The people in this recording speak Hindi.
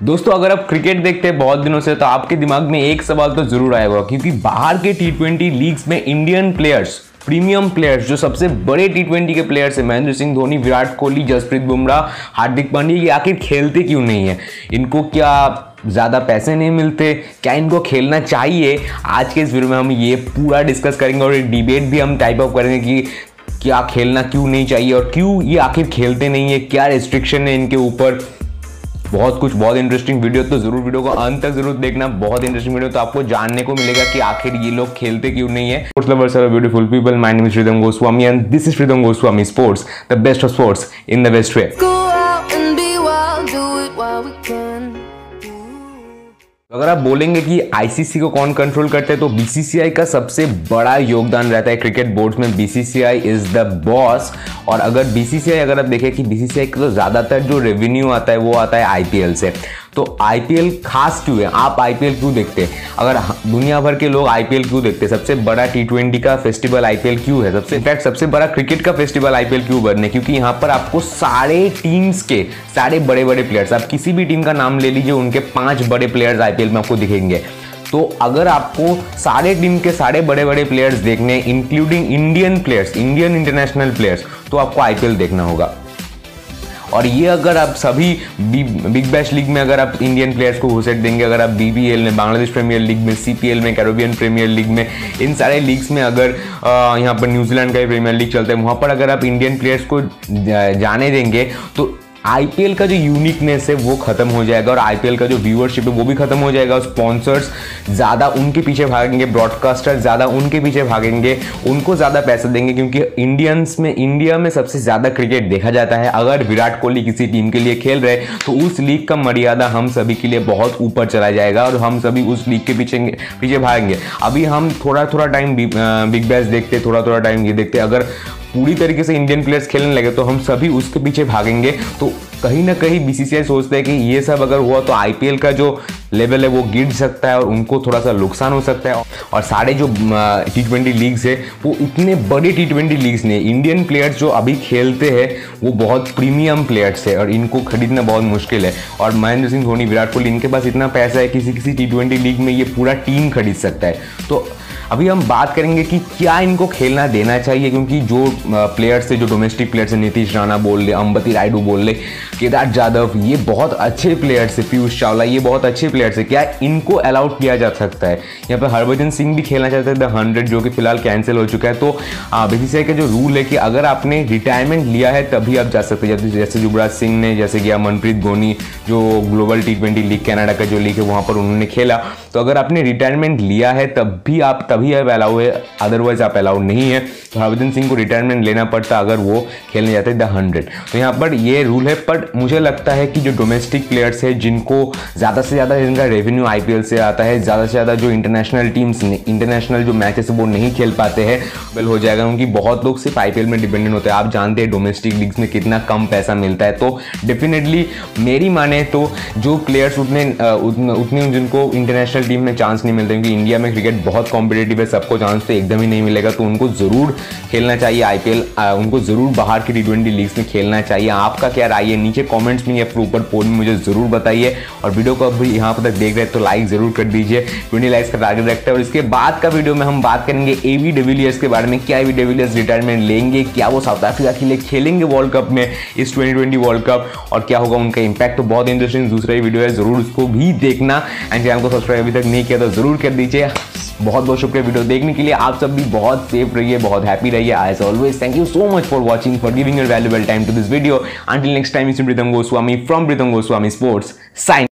दोस्तों, अगर आप क्रिकेट देखते हैं बहुत दिनों से तो आपके दिमाग में एक सवाल तो ज़रूर आएगा क्योंकि बाहर के टी ट्वेंटी लीग्स में इंडियन प्लेयर्स प्रीमियम प्लेयर्स जो सबसे बड़े टी ट्वेंटी के प्लेयर्स हैं, महेंद्र सिंह धोनी, विराट कोहली, जसप्रीत बुमराह, हार्दिक पांड्या, ये आखिर खेलते क्यों नहीं है? इनको क्या ज़्यादा पैसे नहीं मिलते? क्या इनको खेलना चाहिए? आज के इस वीडियो में हम ये पूरा डिस्कस करेंगे और डिबेट भी हम टाइप अप करेंगे कि क्या खेलना क्यों नहीं चाहिए और क्यों ये आखिर खेलते नहीं है, क्या रिस्ट्रिक्शन है इनके ऊपर? बहुत कुछ, बहुत इंटरेस्टिंग वीडियो तो ज़रूर वीडियो को अंत तक ज़रूर देखना। बहुत इंटरेस्टिंग वीडियो तो आपको जानने को मिलेगा कि आखिर ये लोग खेलते क्यों नहीं है। Sports lovers are beautiful people my name is Goswami and this is Shridham Goswami sports the best of sports in the best way अगर आप बोलेंगे कि आईसीसी को कौन कंट्रोल करते हैं तो बीसीसीआई का सबसे बड़ा योगदान रहता है क्रिकेट बोर्ड्स में। बीसीसीआई इज़ द बॉस और अगर बीसीसीआई अगर आप देखें कि बीसीसीआई का तो ज़्यादातर जो रेवेन्यू आता है, वो आता है आईपीएल से। तो आईपीएल खास क्यों है? आप आईपीएल क्यों देखते हैं? अगर दुनिया भर के लोग आईपीएल क्यों देखते हैं? सबसे बड़ा टी ट्वेंटी का फेस्टिवल आईपीएल क्यों है? सबसे इनफैक्ट सबसे बड़ा क्रिकेट का फेस्टिवल आईपीएल क्यों बनने? क्योंकि यहाँ पर आपको सारे टीम्स के, सारे बड़े बड़े प्लेयर्स आप किसी भी टीम का नाम ले लीजिए, उनके पाँच बड़े प्लेयर्स आईपीएल में आपको दिखेंगे। तो अगर आपको सारे टीम के सारे बड़े बड़े प्लेयर्स देखने including Indian players Indian international players तो आपको आईपीएल देखना होगा। और ये अगर आप सभी बिग बैश लीग में अगर आप इंडियन प्लेयर्स को घुसेट देंगे, अगर आप बीबीएल में बांग्लादेश प्रीमियर लीग में सीपीएल में कैरोबियन प्रीमियर लीग में, इन सारे लीग्स में अगर यहाँ पर न्यूजीलैंड का प्रीमियर लीग चलता है, वहाँ पर अगर आप इंडियन प्लेयर्स को जाने देंगे तो आईपीएल का जो यूनिकनेस है, वो खत्म हो जाएगा और आईपीएल का जो व्यूअरशिप है, वो भी खत्म हो जाएगा। स्पॉन्सर्स ज़्यादा उनके पीछे भागेंगे ब्रॉडकास्टर ज़्यादा उनके पीछे भागेंगे, उनको ज़्यादा पैसा देंगे, क्योंकि इंडियंस में इंडिया में सबसे ज़्यादा क्रिकेट देखा जाता है। अगर विराट कोहली किसी टीम के लिए खेल रहे तो उस लीग का मर्यादा हम सभी के लिए बहुत ऊपर चला जाएगा और हम सभी उस लीग के पीछे पीछे भागेंगे। अभी हम थोड़ा थोड़ा टाइम बिग बैश देखते थोड़ा थोड़ा टाइम ये देखते। अगर पूरी तरीके से इंडियन प्लेयर्स खेलने लगे तो हम सभी उसके पीछे भागेंगे। तो कहीं ना कहीं बीसीसीआई सोचता है कि ये सब अगर हुआ तो आईपीएल का जो लेवल है वो गिर सकता है और उनको थोड़ा सा नुकसान हो सकता है। और सारे जो टी ट्वेंटी लीग्स है, वो इतने बड़े टी ट्वेंटी लीग्स नहीं इंडियन प्लेयर्स जो अभी खेलते हैं, वो बहुत प्रीमियम प्लेयर्स है और इनको खरीदना बहुत मुश्किल है। और महेंद्र सिंह धोनी, विराट कोहली, इनके पास इतना पैसा है किसी किसी टी ट्वेंटी लीग में ये पूरा टीम खरीद सकता है। तो अभी हम बात करेंगे कि क्या इनको खेलना देना चाहिए, क्योंकि जो प्लेयर्स थे, जो डोमेस्टिक प्लेयर्स हैं, नीतीश राणा बोल ले, अंबती रायडू बोल ले, केदार जाधव, ये बहुत अच्छे प्लेयर्स है पीयूष चावला, ये बहुत अच्छे प्लेयर्स है क्या इनको अलाउड किया जा सकता है? यहाँ पर हरभजन सिंह भी खेलना चाहते थे हंड्रेड जो कि फ़िलहाल कैंसिल हो चुका है। तो बीसीसीआई का जो रूल है कि अगर आपने रिटायरमेंट लिया है, तभी आप जा सकते हैं। जैसे युवराज सिंह ने, जैसे गया मनप्रीत गोनी जो global T twenty league, Canada का जो लीग है, वहाँ पर उन्होंने खेला। तो अगर आपने रिटायरमेंट लिया है, तब भी आप तभी आप अलाउ है अदरवाइज़ आप अलाउड नहीं है। तो हरभजन सिंह को रिटायरमेंट लेना पड़ता अगर वो खेलने जाते द हंड्रेड तो यहाँ पर ये रूल है बट मुझे लगता है कि जो डोमेस्टिक प्लेयर्स है, जिनको ज़्यादा से ज़्यादा जिनका रेवेन्यू आई से आता है, ज़्यादा से ज़्यादा जो इंटरनेशनल टीम्स इंटरनेशनल जो मैचेस वो नहीं खेल पाते हैं वेल हो जाएगा क्योंकि बहुत लोग सिर्फ़ आईपीएल में डिपेंडेंट होते हैं। आप जानते हैं डोमेस्टिक लीग्स में कितना कम पैसा मिलता है। तो डेफिनेटली मेरी माने तो जो प्लेयर्स उतने उतने जिनको इंटरनेशनल टीम में चांस नहीं मिलते, क्योंकि इंडिया में क्रिकेट बहुत कॉम्पिटेटिव है सबको चांस तो एकदम ही नहीं मिलेगा तो उनको ज़रूर खेलना चाहिए आईपीएल उनको ज़रूर बाहर की टी ट्वेंटी लीग्स में खेलना चाहिए। आपका क्या राय है? नीचे कॉमेंट्स में या फिर ऊपर पोल में मुझे ज़रूर बताइए। और वीडियो को अभी यहाँ पर तक देख रहे हैं तो लाइक ज़रूर कर दीजिए। ट्वेंटी लाइक्स का टारगेट रखते हैं और इसके बाद का वीडियो में हम बात करेंगे ए वी डिविलियर्स के बारे में। क्या ए वी रिटायरमेंट लेंगे? क्या वो साउथ अफ्रीका के लिए खेलेंगे वर्ल्ड कप में इस ट्वेंटी वर्ल्ड कप और क्या होगा उनका इंपैक्ट तो बहुत इंटरेस्टिंग दूसरा ही वीडियो है, ज़रूर उसको भी देखना। एंड चैनल को सब्सक्राइब अभी तक नहीं किया तो ज़रूर कर दीजिए। बहुत बहुत शुक्रिया वीडियो देखने के लिए। आप सब भी बहुत सेफ़ रहिए, बहुत हैप्पी रहिए। As always thank you so much for watching for giving your valuable time to this video until next time is Pritam Goswami from Pritam Goswami sports sign